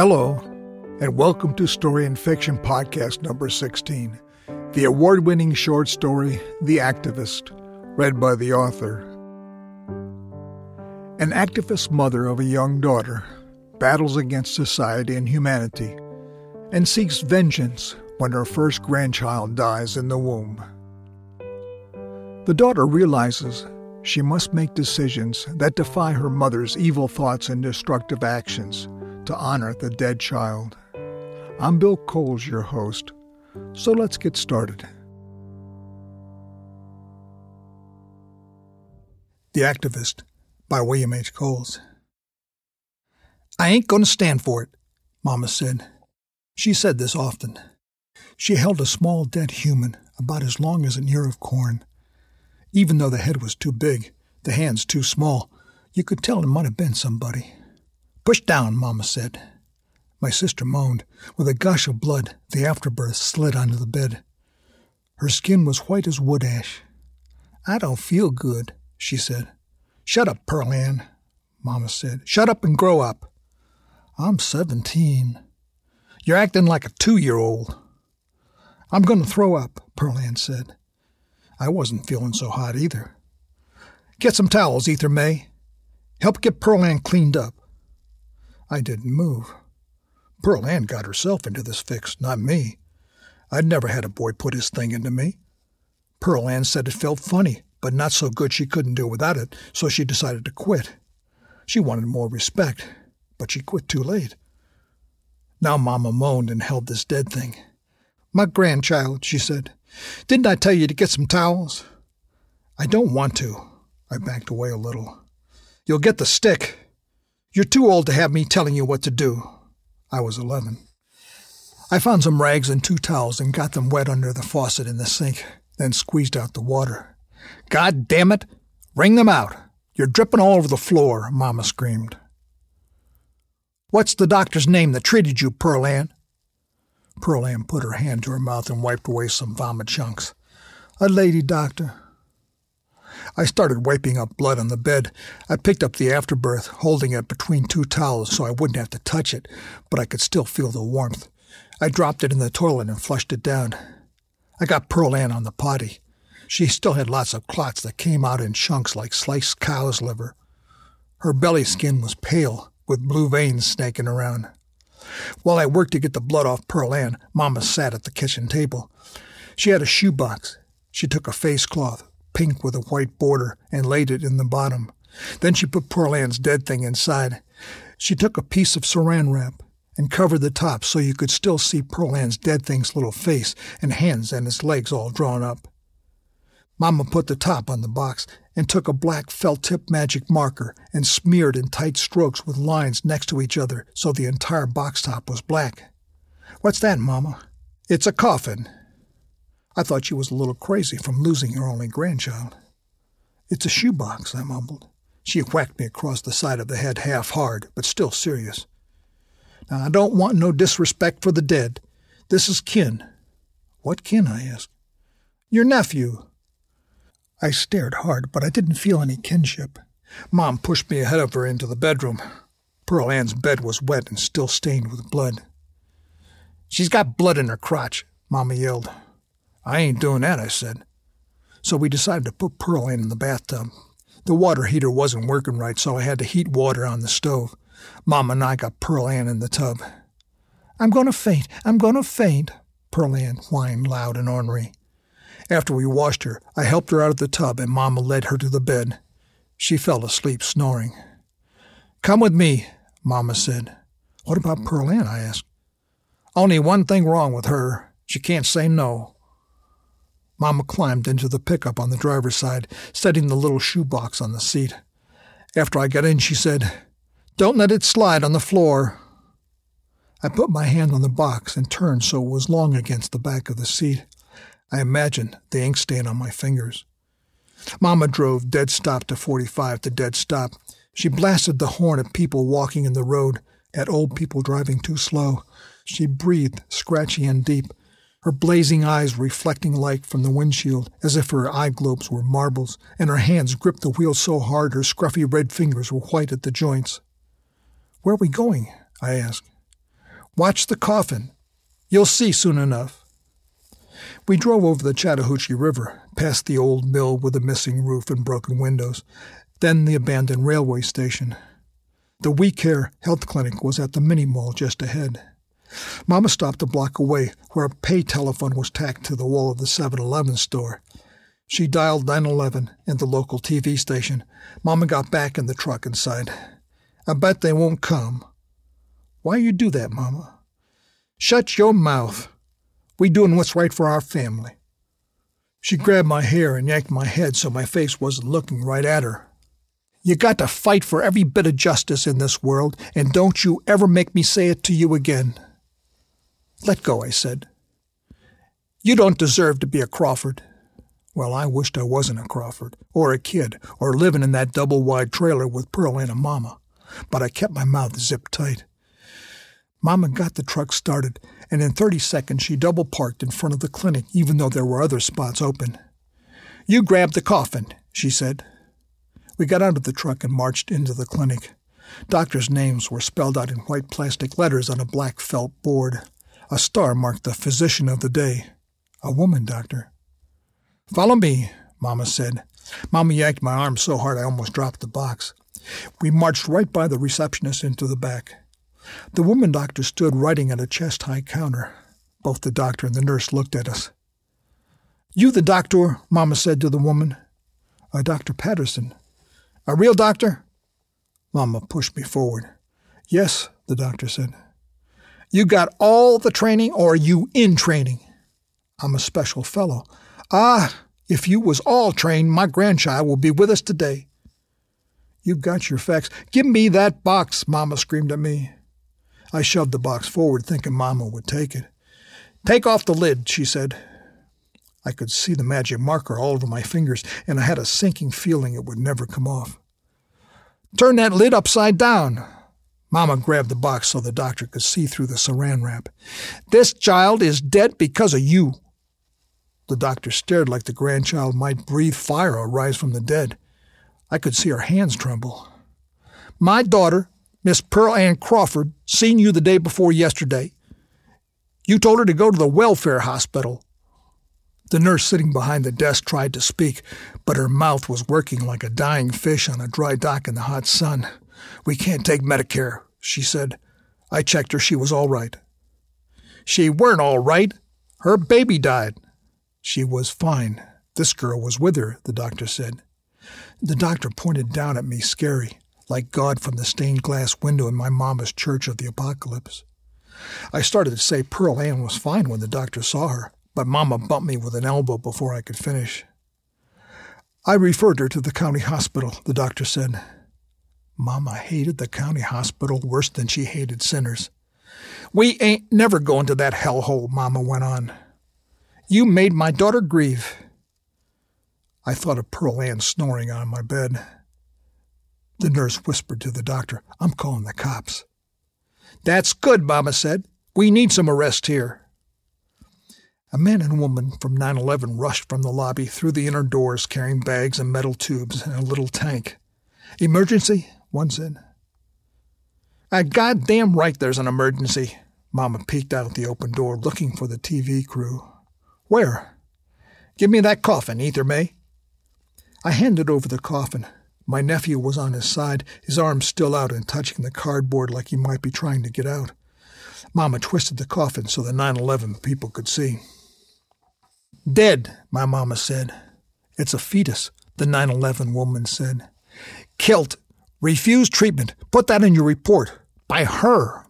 Hello, and welcome to Story and Fiction Podcast number 16, the award winning short story, The Activist, read by the author. An activist mother of a young daughter battles against society and humanity and seeks vengeance when her first grandchild dies in the womb. The daughter realizes she must make decisions that defy her mother's evil thoughts and destructive actions to honor the dead child. I'm Bill Coles, your host, so let's get started. The Activist by William H. Coles. I ain't going to stand for it, Mama said. She said this often. She held a small dead human about as long as an ear of corn. Even though the head was too big, the hands too small, you could tell it might have been somebody. Push down, Mamma said. My sister moaned. With a gush of blood, the afterbirth slid onto the bed. Her skin was white as wood ash. I don't feel good, she said. Shut up, Pearl Ann, Mamma said. Shut up and grow up. I'm seventeen. You're acting like a two year old. I'm going to throw up, Pearl Ann said. I wasn't feeling so hot either. Get some towels, Ether May. Help get Pearl Ann cleaned up. I didn't move. Pearl Ann got herself into this fix, not me. I'd never had a boy put his thing into me. Pearl Ann said it felt funny, but not so good she couldn't do without it, so she decided to quit. She wanted more respect, but she quit too late. Now Mamma moaned and held this dead thing. My grandchild, she said. Didn't I tell you to get some towels? I don't want to. I backed away a little. You'll get the stick, you're too old to have me telling you what to do. I was 11. I found some rags and two towels and got them wet under the faucet in the sink, then squeezed out the water. God damn it! Wring them out! You're dripping all over the floor, Mamma screamed. What's the doctor's name that treated you, Pearl Ann? Pearl Ann put her hand to her mouth and wiped away some vomit chunks. A lady doctor. I started wiping up blood on the bed. I picked up the afterbirth, holding it between two towels so I wouldn't have to touch it, but I could still feel the warmth. I dropped it in the toilet and flushed it down. I got Pearl Ann on the potty. She still had lots of clots that came out in chunks like sliced cow's liver. Her belly skin was pale, with blue veins snaking around. While I worked to get the blood off Pearl Ann, Mama sat at the kitchen table. She had a shoebox. She took a face cloth, pink with a white border, and laid it in the bottom. Then she put Pearl Ann's dead thing inside. She took a piece of saran wrap and covered the top so you could still see Pearl Ann's dead thing's little face and hands and its legs all drawn up. Mama put the top on the box and took a black felt tip magic marker and smeared in tight strokes with lines next to each other so the entire box top was black. What's that, Mama? It's a coffin, I thought she was a little crazy from losing her only grandchild. It's a shoebox, I mumbled. She whacked me across the side of the head half hard, but still serious. Now, I don't want no disrespect for the dead. This is kin. What kin? I asked. Your nephew. I stared hard, but I didn't feel any kinship. Mom pushed me ahead of her into the bedroom. Pearl Ann's bed was wet and still stained with blood. She's got blood in her crotch, Mama yelled. I ain't doing that, I said. So we decided to put Pearl in the bathtub. The water heater wasn't working right, so I had to heat water on the stove. Mom and I got Pearl Ann in the tub. I'm going to faint. I'm going to faint, Pearl Ann whined loud and ornery. After we washed her, I helped her out of the tub and Mama led her to the bed. She fell asleep snoring. Come with me, Mama said. What about Pearl Ann? I asked. Only one thing wrong with her. She can't say no. Mama climbed into the pickup on the driver's side, setting the little shoebox on the seat. After I got in, she said, Don't let it slide on the floor. I put my hand on the box and turned so it was long against the back of the seat. I imagined the ink stain on my fingers. Mama drove dead stop to 45 to dead stop. She blasted the horn at people walking in the road, at old people driving too slow. She breathed, scratchy and deep, her blazing eyes reflecting light from the windshield as if her eye globes were marbles, and her hands gripped the wheel so hard her scruffy red fingers were white at the joints. Where are we going? I asked. Watch the coffin. You'll see soon enough. We drove over the Chattahoochee River, past the old mill with the missing roof and broken windows, then the abandoned railway station. The We Care Health Clinic was at the mini mall just ahead. Mama stopped a block away where a pay telephone was tacked to the wall of the 7 Eleven store. She dialed 911 in the local TV station. Mama got back in the truck and sighed. I bet they won't come. Why you do that, Mama? Shut your mouth. We doing what's right for our family. She grabbed my hair and yanked my head so my face wasn't looking right at her. You got to fight for every bit of justice in this world, and don't you ever make me say it to you again. Let go, I said. You don't deserve to be a Crawford. Well, I wished I wasn't a Crawford, or a kid, or living in that double wide trailer with Pearl and a mama. But I kept my mouth zipped tight. Mama got the truck started, and in 30 seconds she double parked in front of the clinic, even though there were other spots open. You grab the coffin, she said. We got out of the truck and marched into the clinic. Doctors' names were spelled out in white plastic letters on a black felt board. A star marked the physician of the day. A woman doctor. Follow me, Mama said. Mama yanked my arm so hard I almost dropped the box. We marched right by the receptionist into the back. The woman doctor stood writing at a chest high counter. Both the doctor and the nurse looked at us. You the doctor, Mama said to the woman. Uh, Dr. Patterson. A real doctor? Mama pushed me forward. Yes, the doctor said. You got all the training, or are you in training? I'm a special fellow. Ah, if you was all trained, my grandchild will be with us today. You've got your facts. Give me that box, Mama screamed at me. I shoved the box forward, thinking Mama would take it. Take off the lid, she said. I could see the magic marker all over my fingers, and I had a sinking feeling it would never come off. Turn that lid upside down. Mama grabbed the box so the doctor could see through the saran wrap. This child is dead because of you. The doctor stared like the grandchild might breathe fire or rise from the dead. I could see her hands tremble. My daughter, Miss Pearl Ann Crawford, seen you the day before yesterday. You told her to go to the welfare hospital. The nurse sitting behind the desk tried to speak, but her mouth was working like a dying fish on a dry dock in the hot sun. We can't take Medicare, she said. I checked her. She was all right. She weren't all right. Her baby died. She was fine. This girl was with her, the doctor said. The doctor pointed down at me, scary, like God from the stained glass window in my mama's church of the apocalypse. I started to say Pearl Ann was fine when the doctor saw her, but Mama bumped me with an elbow before I could finish. I referred her to the county hospital, the doctor said. Mama hated the county hospital worse than she hated sinners. We ain't never going to that hellhole, Mama went on. You made my daughter grieve. I thought of Pearl Ann snoring on my bed. The nurse whispered to the doctor, I'm calling the cops. That's good, Mama said. We need some arrest here. A man and woman from 911 rushed from the lobby through the inner doors carrying bags and metal tubes and a little tank. Emergency? One said. I goddamn right there's an emergency. Mama peeked out the open door looking for the TV crew. Where? Give me that coffin, Ether May. I handed over the coffin. My nephew was on his side, his arms still out and touching the cardboard like he might be trying to get out. Mama twisted the coffin so the 911 people could see. Dead, my mama said. It's a fetus, the 911 woman said. Kilt. Refused treatment. Put that in your report. By her.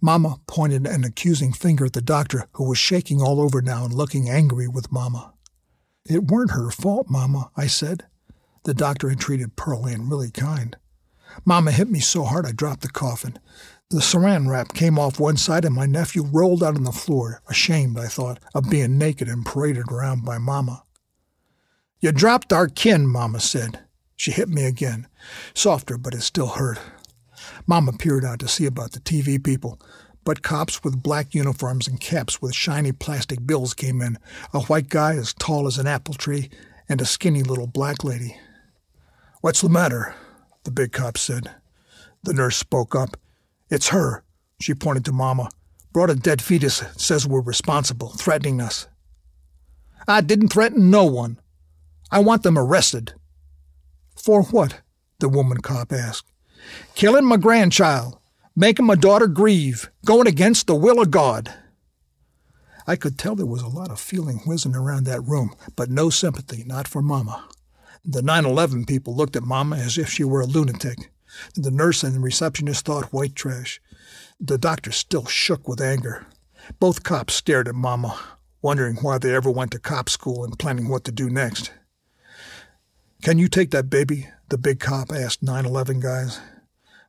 Mama pointed an accusing finger at the doctor, who was shaking all over now and looking angry with Mama. It weren't her fault, Mama, I said. The doctor had treated Pearl Ann really kind. Mama hit me so hard I dropped the coffin. The saran wrap came off one side, and my nephew rolled out on the floor, ashamed, I thought, of being naked and paraded around by Mama. You dropped our kin, Mama said. She hit me again, softer, but it still hurt. Mama peered out to see about the TV people, but cops with black uniforms and caps with shiny plastic bills came in a white guy as tall as an apple tree, and a skinny little black lady. What's the matter? the big cop said. The nurse spoke up. It's her. She pointed to Mama. Brought a dead fetus, says we're responsible, threatening us. I didn't threaten no one. I want them arrested. For what? the woman cop asked. Killing my grandchild, making my daughter grieve, going against the will of God. I could tell there was a lot of feeling whizzing around that room, but no sympathy, not for Mama. The 9 11 people looked at Mama as if she were a lunatic. The nurse and the receptionist thought white trash. The doctor still shook with anger. Both cops stared at Mama, wondering why they ever went to cop school and planning what to do next. Can you take that baby? The big cop asked 9 11 guys.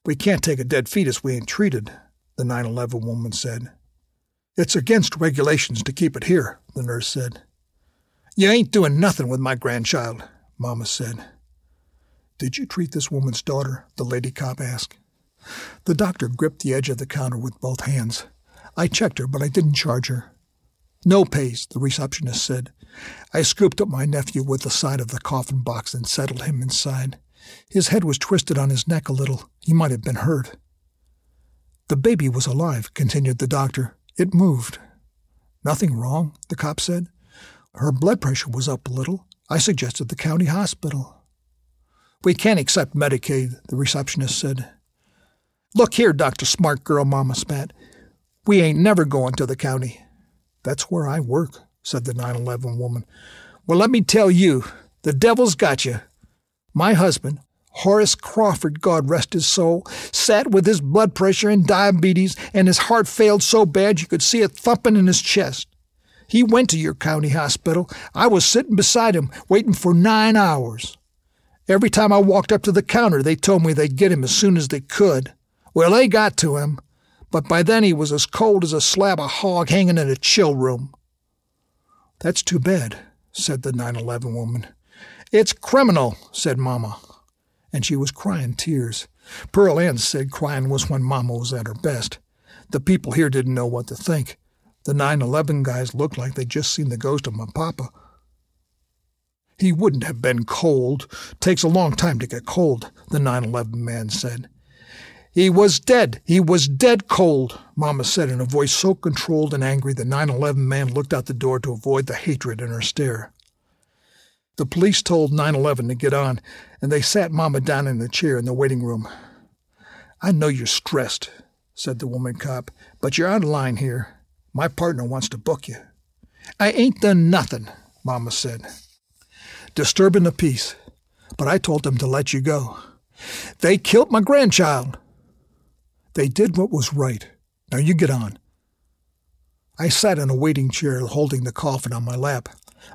We can't take a dead fetus we ain't treated, the 9 11 woman said. It's against regulations to keep it here, the nurse said. You ain't doing nothing with my grandchild, Mama said. Did you treat this woman's daughter? the lady cop asked. The doctor gripped the edge of the counter with both hands. I checked her, but I didn't charge her. No pays, the receptionist said. I scooped up my nephew with the side of the coffin box and settled him inside. His head was twisted on his neck a little. He might have been hurt. The baby was alive, continued the doctor. It moved. Nothing wrong, the cop said. Her blood pressure was up a little. I suggested the county hospital. We can't accept Medicaid, the receptionist said. Look here, Dr. Smart Girl, Mama spat. We ain't never going to the county. That's where I work, said the 9 11 woman. Well, let me tell you, the devil's got you. My husband, Horace Crawford, God rest his soul, sat with his blood pressure and diabetes, and his heart failed so bad you could see it thumping in his chest. He went to your county hospital. I was sitting beside him, waiting for nine hours. Every time I walked up to the counter, they told me they'd get him as soon as they could. Well, they got to him, but by then he was as cold as a slab of hog hanging in a chill room. That's too bad, said the 9 11 woman. It's criminal, said Mama. And she was crying tears. Pearl Ann said crying was when Mama was at her best. The people here didn't know what to think. The 9 11 guys looked like they'd just seen the ghost of my papa. He wouldn't have been cold. Takes a long time to get cold, the 9 11 man said. He was dead. He was dead cold, Mama said in a voice so controlled and angry the 9 11 man looked out the door to avoid the hatred in her stare. The police told 9 11 to get on, and they sat Mama down in a chair in the waiting room. I know you're stressed, said the woman cop, but you're out of line here. My partner wants to book you. I ain't done nothing, Mama said disturbing the peace, but I told them to let you go. They killed my grandchild. They did what was right. Now you get on. I sat in a waiting chair holding the coffin on my lap.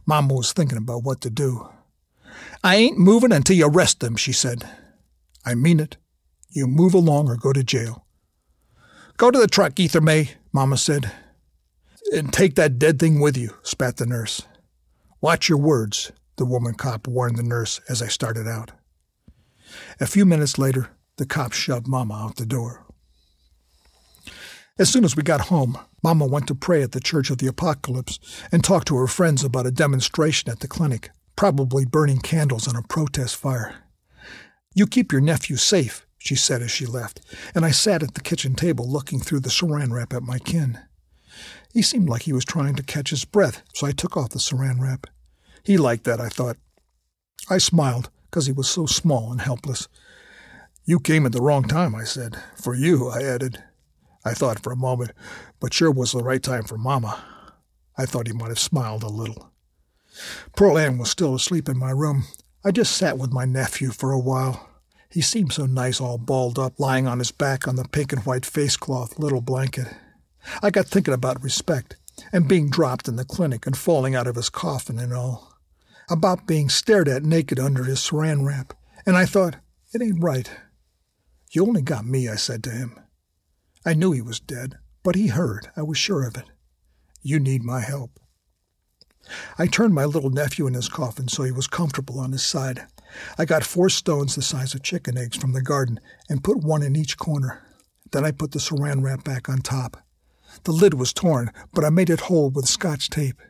Mama was thinking about what to do. I ain't moving until you arrest them, she said. I mean it. You move along or go to jail. Go to the truck, Ether May, Mama said. And take that dead thing with you, spat the nurse. Watch your words the woman cop warned the nurse as I started out. A few minutes later, the cop shoved Mama out the door. As soon as we got home, Mama went to pray at the Church of the Apocalypse and talked to her friends about a demonstration at the clinic, probably burning candles on a protest fire. You keep your nephew safe, she said as she left, and I sat at the kitchen table looking through the saran wrap at my kin. He seemed like he was trying to catch his breath, so I took off the saran wrap. He liked that, I thought. I smiled, because he was so small and helpless. You came at the wrong time, I said. For you, I added. I thought for a moment, but sure was the right time for Mama. I thought he might have smiled a little. Pearl Ann was still asleep in my room. I just sat with my nephew for a while. He seemed so nice, all balled up, lying on his back on the pink and white face cloth little blanket. I got thinking about respect, and being dropped in the clinic and falling out of his coffin and all about being stared at naked under his saran wrap, and I thought, it ain't right. You only got me, I said to him. I knew he was dead, but he heard, I was sure of it. You need my help. I turned my little nephew in his coffin so he was comfortable on his side. I got four stones the size of chicken eggs from the garden and put one in each corner. Then I put the saran wrap back on top. The lid was torn, but I made it whole with scotch tape.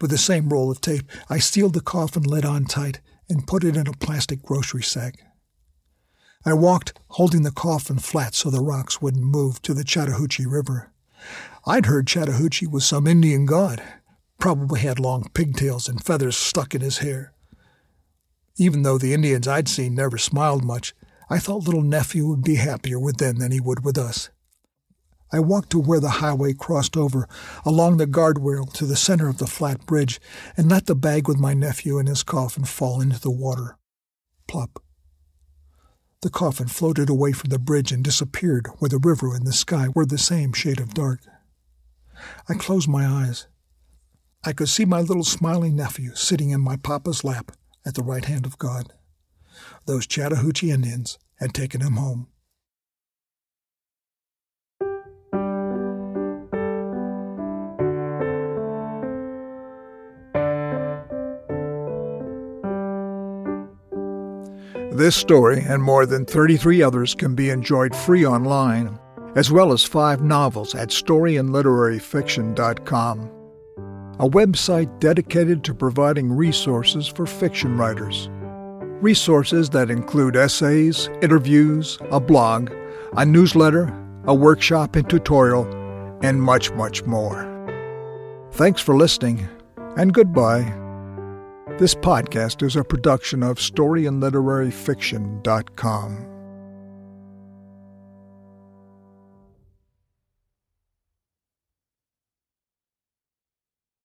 With the same roll of tape, I sealed the coffin lid on tight and put it in a plastic grocery sack. I walked, holding the coffin flat so the rocks wouldn't move, to the Chattahoochee River. I'd heard Chattahoochee was some Indian god, probably had long pigtails and feathers stuck in his hair. Even though the Indians I'd seen never smiled much, I thought little nephew would be happier with them than he would with us. I walked to where the highway crossed over along the guardrail to the center of the flat bridge and let the bag with my nephew and his coffin fall into the water. Plop. The coffin floated away from the bridge and disappeared where the river and the sky were the same shade of dark. I closed my eyes. I could see my little smiling nephew sitting in my papa's lap at the right hand of God. Those Chattahoochee Indians had taken him home. This story and more than 33 others can be enjoyed free online, as well as five novels at storyinliteraryfiction.com, a website dedicated to providing resources for fiction writers. Resources that include essays, interviews, a blog, a newsletter, a workshop and tutorial, and much, much more. Thanks for listening, and goodbye. This podcast is a production of storyinliteraryfiction.com.